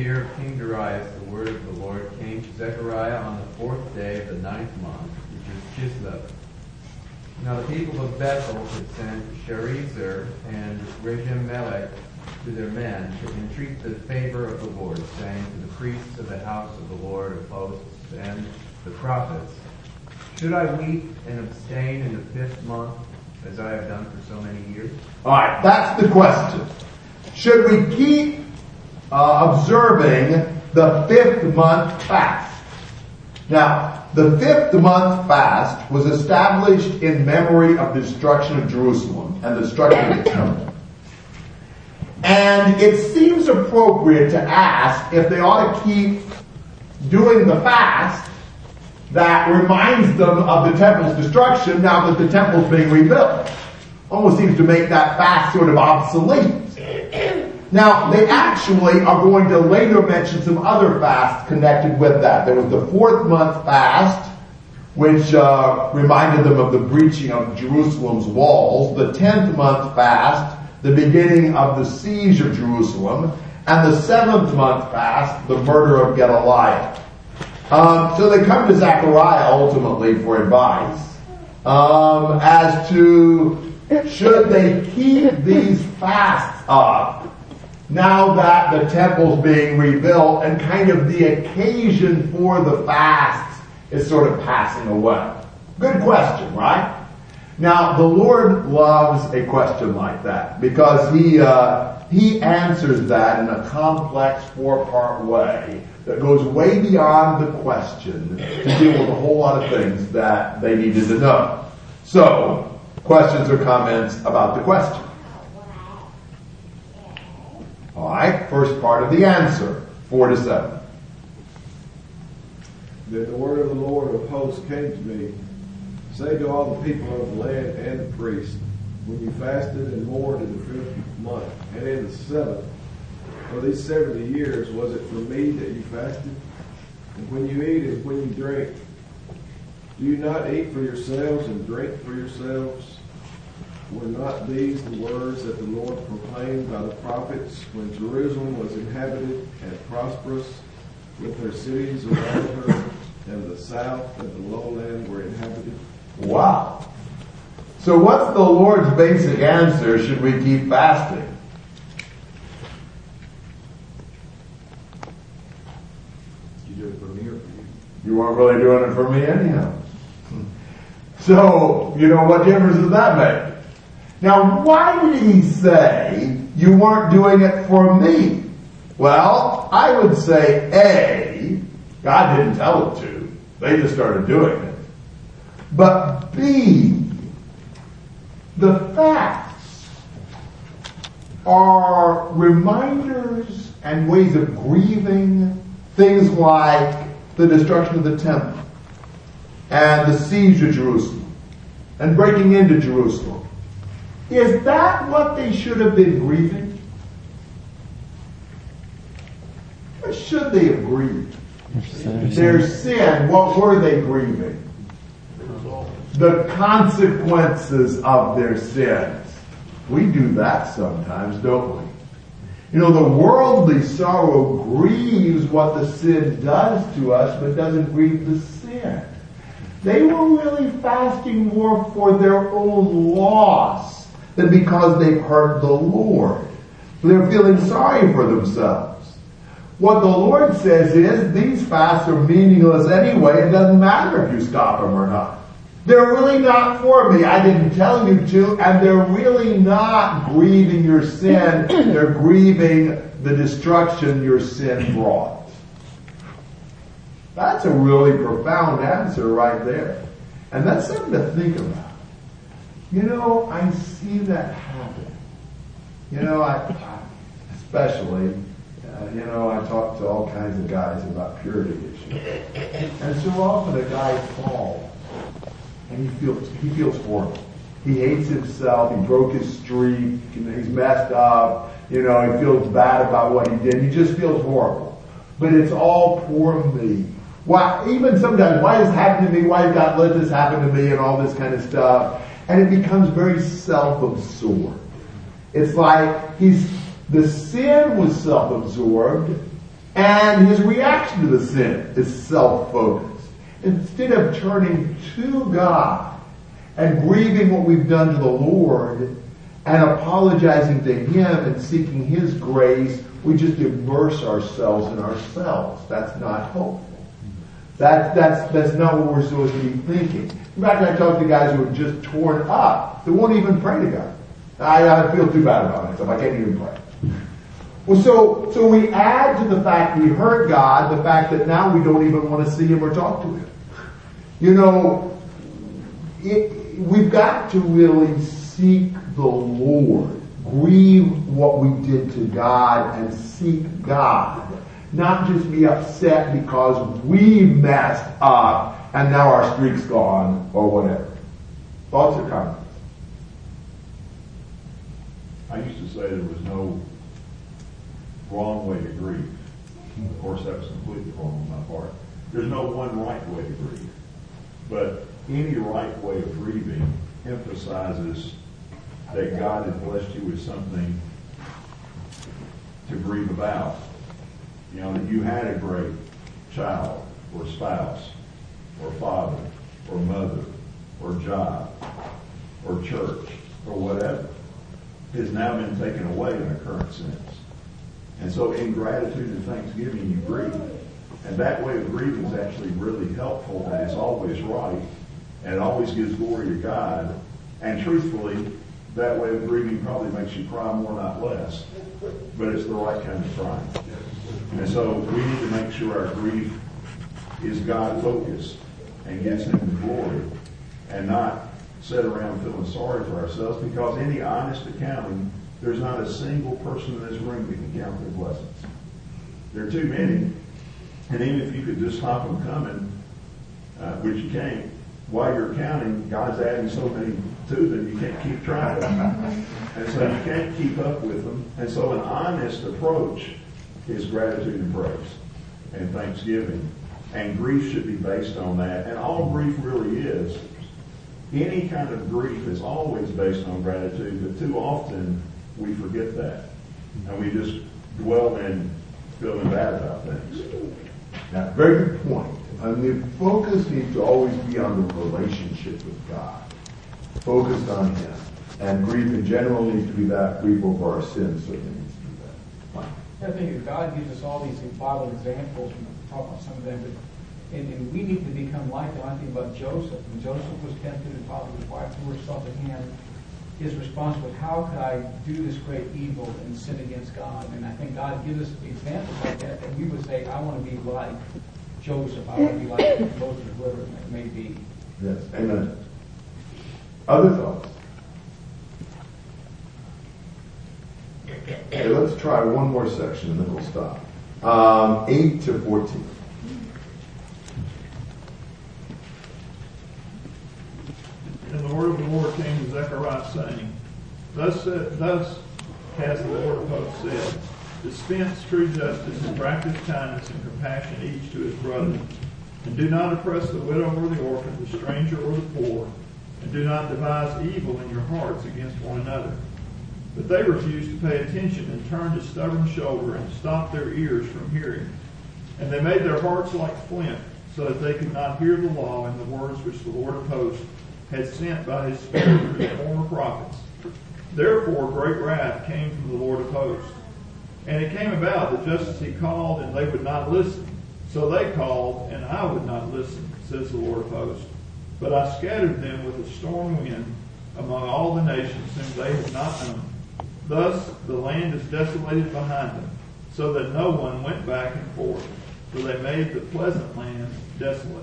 year of King Darius, the word of the Lord came to Zechariah on the fourth day of the ninth month, which is Chislev. Now the people of Bethel had sent Sharezer and Regem-melech to their men to entreat the favor of the Lord, saying to the priests of the house of the Lord of hosts and the prophets, Should I weep and abstain in the fifth month, as I have done for so many years? Alright, that's the question. Should we keep uh, observing the fifth month fast? Now, the fifth month fast was established in memory of the destruction of Jerusalem and the destruction of the temple. And it seems appropriate to ask if they ought to keep doing the fast that reminds them of the temple's destruction now that the temple's being rebuilt. Almost seems to make that fast sort of obsolete. Now, they actually are going to later mention some other fasts connected with that. There was the fourth month fast, which uh, reminded them of the breaching of Jerusalem's walls. The tenth month fast, the beginning of the siege of Jerusalem. And the seventh month fast, the murder of Gedaliah. Um, so they come to Zechariah ultimately for advice um, as to should they keep these fasts up now that the temple's being rebuilt and kind of the occasion for the fasts is sort of passing away. Good question, right? Now the Lord loves a question like that because he uh, he answers that in a complex four-part way that goes way beyond the question to deal with a whole lot of things that they needed to know. So, questions or comments about the question? Alright, first part of the answer, 4 to 7. Then the word of the Lord of hosts came to me, Say to all the people of the land and the priests, when you fasted and mourned in the fifth month and in the seventh, for these seventy years, was it for me that you fasted? And when you eat and when you drink, do you not eat for yourselves and drink for yourselves? Were not these the words that the Lord proclaimed by the prophets when Jerusalem was inhabited and prosperous, with her cities around her, and the south and the lowland were inhabited? Wow. So what's the Lord's basic answer should we keep fasting? You do it for me or for you? You weren't really doing it for me anyhow. So, you know, what difference does that make? Now, why did he say you weren't doing it for me? Well, I would say A, God didn't tell it to. They just started doing it. But B, the facts are reminders and ways of grieving things like the destruction of the temple and the siege of Jerusalem and breaking into Jerusalem. Is that what they should have been grieving? What should they have grieved? Their sin. What were they grieving? The consequences of their sins. We do that sometimes, don't we? You know, the worldly sorrow grieves what the sin does to us, but doesn't grieve the sin. They were really fasting more for their own loss because they've hurt the Lord. They're feeling sorry for themselves. What the Lord says is these fasts are meaningless anyway. It doesn't matter if you stop them or not. They're really not for me. I didn't tell you to, and they're really not grieving your sin. They're grieving the destruction your sin brought. That's a really profound answer right there. And that's something to think about. You know, I see that happen. You know, I, especially, uh, you know, I talk to all kinds of guys about purity issues. And so often a guy falls and he feels, he feels horrible. He hates himself. He broke his streak. He's messed up. You know, he feels bad about what he did. He just feels horrible. But it's all poor me. Why, even sometimes, why this happened to me? Why God let this happen to me and all this kind of stuff. And it becomes very self-absorbed. It's like he's, the sin was self-absorbed And his reaction to the sin is self-focused. Instead of turning to God and grieving what we've done to the Lord and apologizing to Him and seeking His grace, we just immerse ourselves in ourselves. That's not helpful. That, that's, that's not what we're supposed to be thinking. In fact, I talk to guys who are just torn up. They won't even pray to God. I, I feel too bad about myself. I can't even pray. Well, so, so we add to the fact we hurt God, the fact that now we don't even want to see Him or talk to Him. You know, it, we've got to really seek the Lord, grieve what we did to God and seek God. Not just be upset because we messed up and now our streak's gone or whatever. Thoughts or comments? I used to say there was no wrong way to grieve. Of course, that was completely wrong on my part. There's no one right way to grieve. But any right way of grieving emphasizes that God has blessed you with something to grieve about. You know, that you had a great child or spouse or father or mother or job or church or whatever has now been taken away in a current sense. And so in gratitude and thanksgiving, you grieve. And that way of grieving is actually really helpful and it's always right and it always gives glory to God. And truthfully, that way of grieving probably makes you cry more, not less. But it's the right kind of crying. And so we need to make sure our grief is God focused and gets Him the glory and not sit around feeling sorry for ourselves because any honest accounting, there's not a single person in this room that can count their blessings. There are too many. And even if you could just stop them coming, uh, which you can't, while you're counting, God's adding so many to them, you can't keep track. of them. and so you can't keep up with them. And so an honest approach is gratitude and praise and thanksgiving. And grief should be based on that. And all grief really is, any kind of grief is always based on gratitude, but too often we forget that. And we just dwell in feeling bad about things. Yeah, very good point. And the focus needs to always be on the relationship with God. Focused on Him. And grief in general needs to be that. Grief over our sins certainly needs to be that. Fine. I think God gives us all these Bible examples, we'll talk about some of them, but, and, and we need to become like them. I think about Joseph. When Joseph was tempted and followed his wife who herself to him, his response was, how could I do this great evil and sin against God? And I think God gives us examples like that, that we would say, I want to be like Joseph. I want to be like Moses, whoever it may be. Yes. Amen. Other thoughts? Okay, let's try one more section and then we'll stop. Um, 8 to 14. And the word of the Lord came to Zechariah saying, Thus, said, thus has the Lord of hosts said, Dispense true justice and practice kindness and compassion each to his brother. And do not oppress the widow or the orphan, the stranger or the poor. And do not devise evil in your hearts against one another. But they refused to pay attention and turned a stubborn shoulder and stopped their ears from hearing. And they made their hearts like flint, so that they could not hear the law and the words which the Lord of hosts had sent by his Spirit through the former prophets. Therefore great wrath came from the Lord of hosts. And it came about that just as he called and they would not listen, so they called and I would not listen, says the Lord of hosts. But I scattered them with a storm wind among all the nations whom they had not known. Thus the land is desolated behind them, so that no one went back and forth, for they made the pleasant land desolate.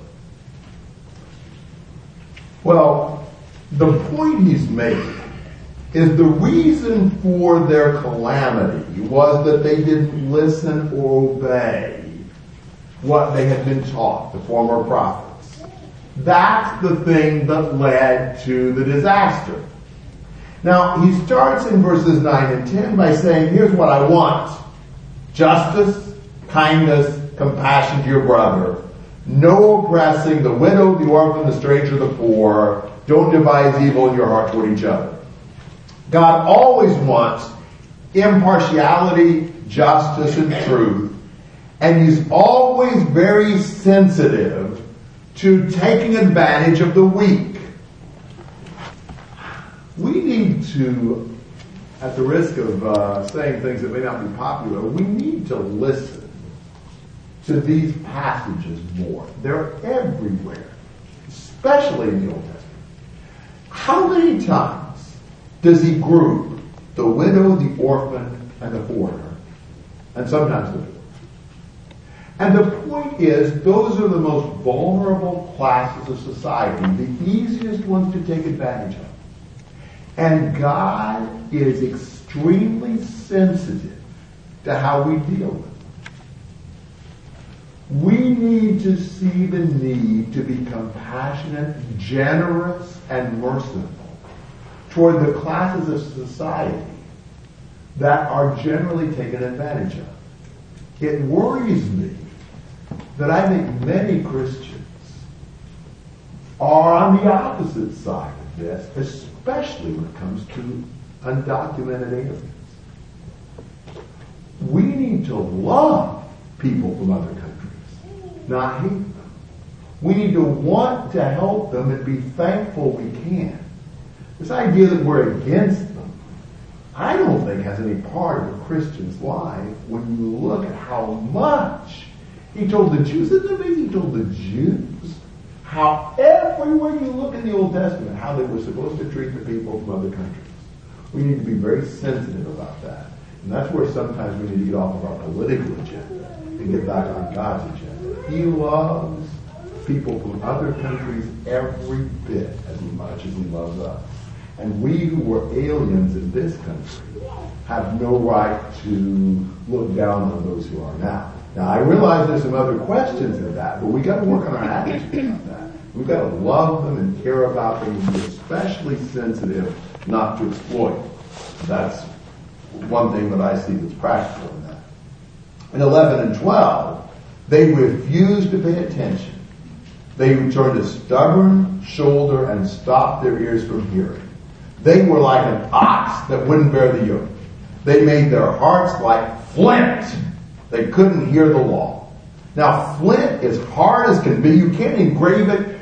Well, the point he's making is the reason for their calamity was that they didn't listen or obey what they had been taught, the former prophets. That's the thing that led to the disaster. Now, he starts in verses 9 and 10 by saying, here's what I want. Justice, kindness, compassion to your brother. No oppressing the widow, the orphan, the stranger, the poor. Don't devise evil in your heart toward each other. God always wants impartiality, justice, and truth. And he's always very sensitive to taking advantage of the weak. We need to, at the risk of uh, saying things that may not be popular, we need to listen to these passages more. They're everywhere, especially in the Old Testament. How many times does he group the widow, the orphan, and the foreigner? And sometimes the poor. And the point is, those are the most vulnerable classes of society, the easiest ones to take advantage of. And God is extremely sensitive to how we deal with them. We need to see the need to be compassionate, generous, and merciful toward the classes of society that are generally taken advantage of. It worries me that I think many Christians are on the opposite side of this, especially when it comes to undocumented aliens. We need to love people from other countries, not hate them. We need to want to help them and be thankful we can. This idea that we're against them, I don't think has any part of a Christian's life when you look at how much he told the Jews. Isn't it amazing? He told the Jews how everywhere you look in the Old Testament, how they were supposed to treat the people from other countries. We need to be very sensitive about that. And that's where sometimes we need to get off of our political agenda and get back on God's agenda. He loves people from other countries every bit as much as he loves us. And we who were aliens in this country have no right to look down on those who are now. Now I realize there's some other questions in that, but we got to work on our attitude on that. We've got to love them and care about them and be especially sensitive not to exploit. That's one thing that I see that's practical in that. In 11 and 12, they refused to pay attention. They turned a stubborn shoulder and stopped their ears from hearing. They were like an ox that wouldn't bear the yoke. They made their hearts like flint. They couldn't hear the law. Now, flint is hard as can be. You can't engrave it.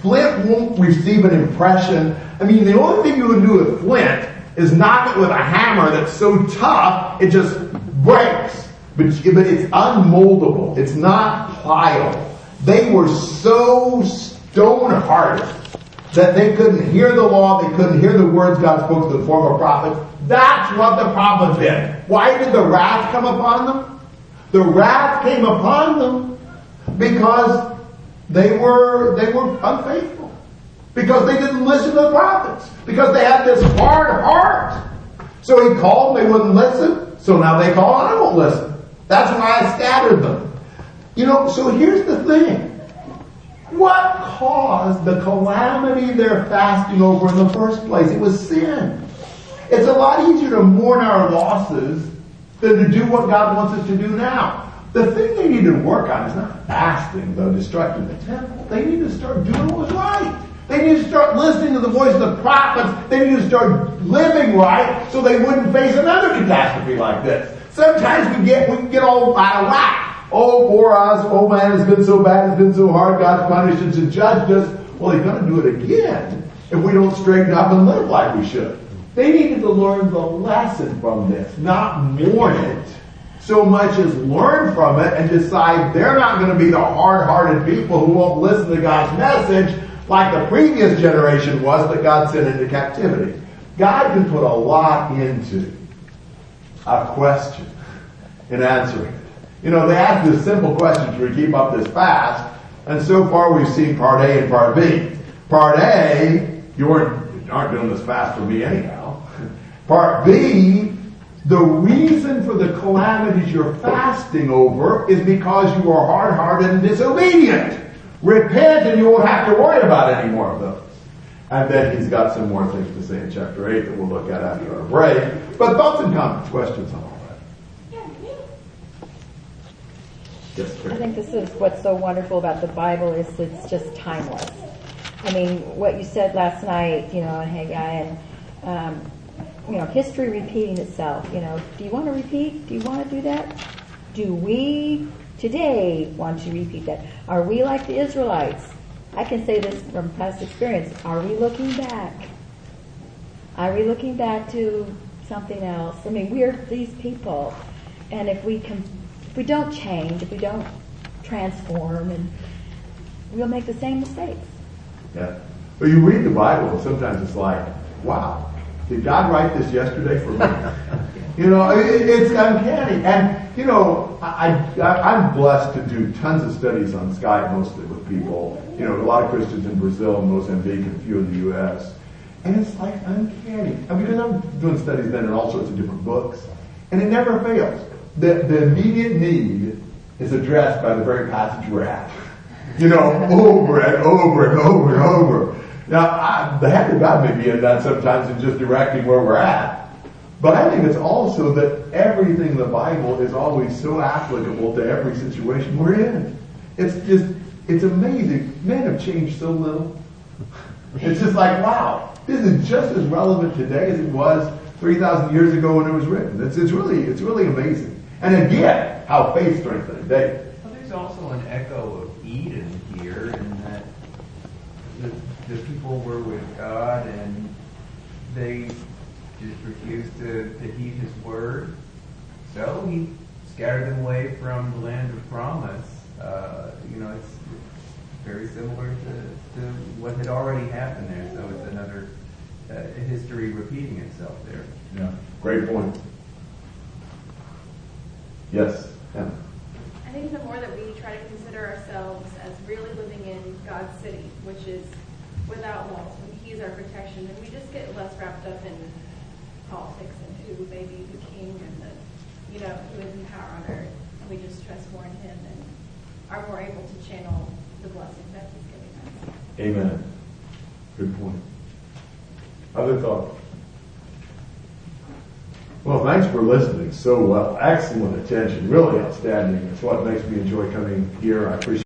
Flint won't receive an impression. I mean, the only thing you can do with flint is knock it with a hammer that's so tough, it just breaks. But, but it's unmoldable. It's not pliable. They were so stone-hearted that they couldn't hear the law, they couldn't hear the words God spoke to the former prophets. That's what the problem did. Why did the wrath come upon them? The wrath came upon them because they were they were unfaithful. Because they didn't listen to the prophets. Because they had this hard heart. So he called, they wouldn't listen. So now they call, and I won't listen. That's why I scattered them. You know, so here's the thing. What caused the calamity they're fasting over in the first place? It was sin. It's a lot easier to mourn our losses than to do what God wants us to do now. The thing they need to work on is not fasting, though, destructing the temple. They need to start doing what was right. They need to start listening to the voice of the prophets. They need to start living right so they wouldn't face another catastrophe like this. Sometimes we get, we get all out of whack. Oh, poor us. Oh man, it's been so bad. It's been so hard. God's punished us and judged us. Well, He's going to do it again if we don't straighten up and live like we should. They needed to learn the lesson from this, not mourn it so much as learn from it and decide they're not going to be the hard-hearted people who won't listen to God's message like the previous generation was that God sent into captivity. God can put a lot into a question in answering it. You know, they ask this simple question, we keep up this fast? And so far we've seen part A and part B. Part A, you weren't, aren't doing this fast for me anyhow. Part B, the reason for the calamities you're fasting over is because you are hard-hearted and disobedient. Repent and you won't have to worry about any more of those. And then he's got some more things to say in chapter 8 that we'll look at after our break. But thoughts and comments, questions on all that? Yes, I think this is what's so wonderful about the Bible is it's just timeless. I mean, what you said last night, you know, in Haggai, and um, you know, history repeating itself. You know, do you want to repeat? Do you want to do that? Do we today want to repeat that. Are we like the Israelites? I can say this from past experience. Are we looking back? Are we looking back to something else? I mean, we're these people, and if we can, if we don't change, if we don't transform, and we'll make the same mistakes. Yeah. But you read the Bible, and sometimes it's like, wow, did God write this yesterday for me? you know, it, it's uncanny. And, you know, I, I, I'm blessed to do tons of studies on Skype mostly with people. You know, a lot of Christians in Brazil, Mozambique, and a few in the U.S. And it's like uncanny. I mean, because I'm doing studies then in all sorts of different books. And it never fails. The, the immediate need is addressed by the very passage we're at. You know, over and over and over and over. Now, I, the of God may be in that sometimes in just directing where we're at. But I think it's also that everything in the Bible is always so applicable to every situation we're in. It's just, it's amazing. Men have changed so little. It's just like, wow, this is just as relevant today as it was 3,000 years ago when it was written. It's, it's really, it's really amazing. And again, how faith strengthened David. Well, there's also an echo of Eden here in that the, the people were with God and they just refused to, to heed his word. So he scattered them away from the land of promise. Uh, you know, it's, it's very similar to, to what had already happened there. So it's another uh, history repeating itself there. Yeah. Great point. Yes, Emma. I think the more that we try to consider ourselves as really living in God's city, which is without walls, and He's our protection, and we just get less wrapped up in politics and who may be the king and the, you know, who is in power on earth. And we just trust more in Him and are more able to channel the blessings that He's giving us. Amen. Good point. Other thoughts? Well, thanks for listening so well. Excellent attention. Really outstanding. It's what makes me enjoy coming here. I appreciate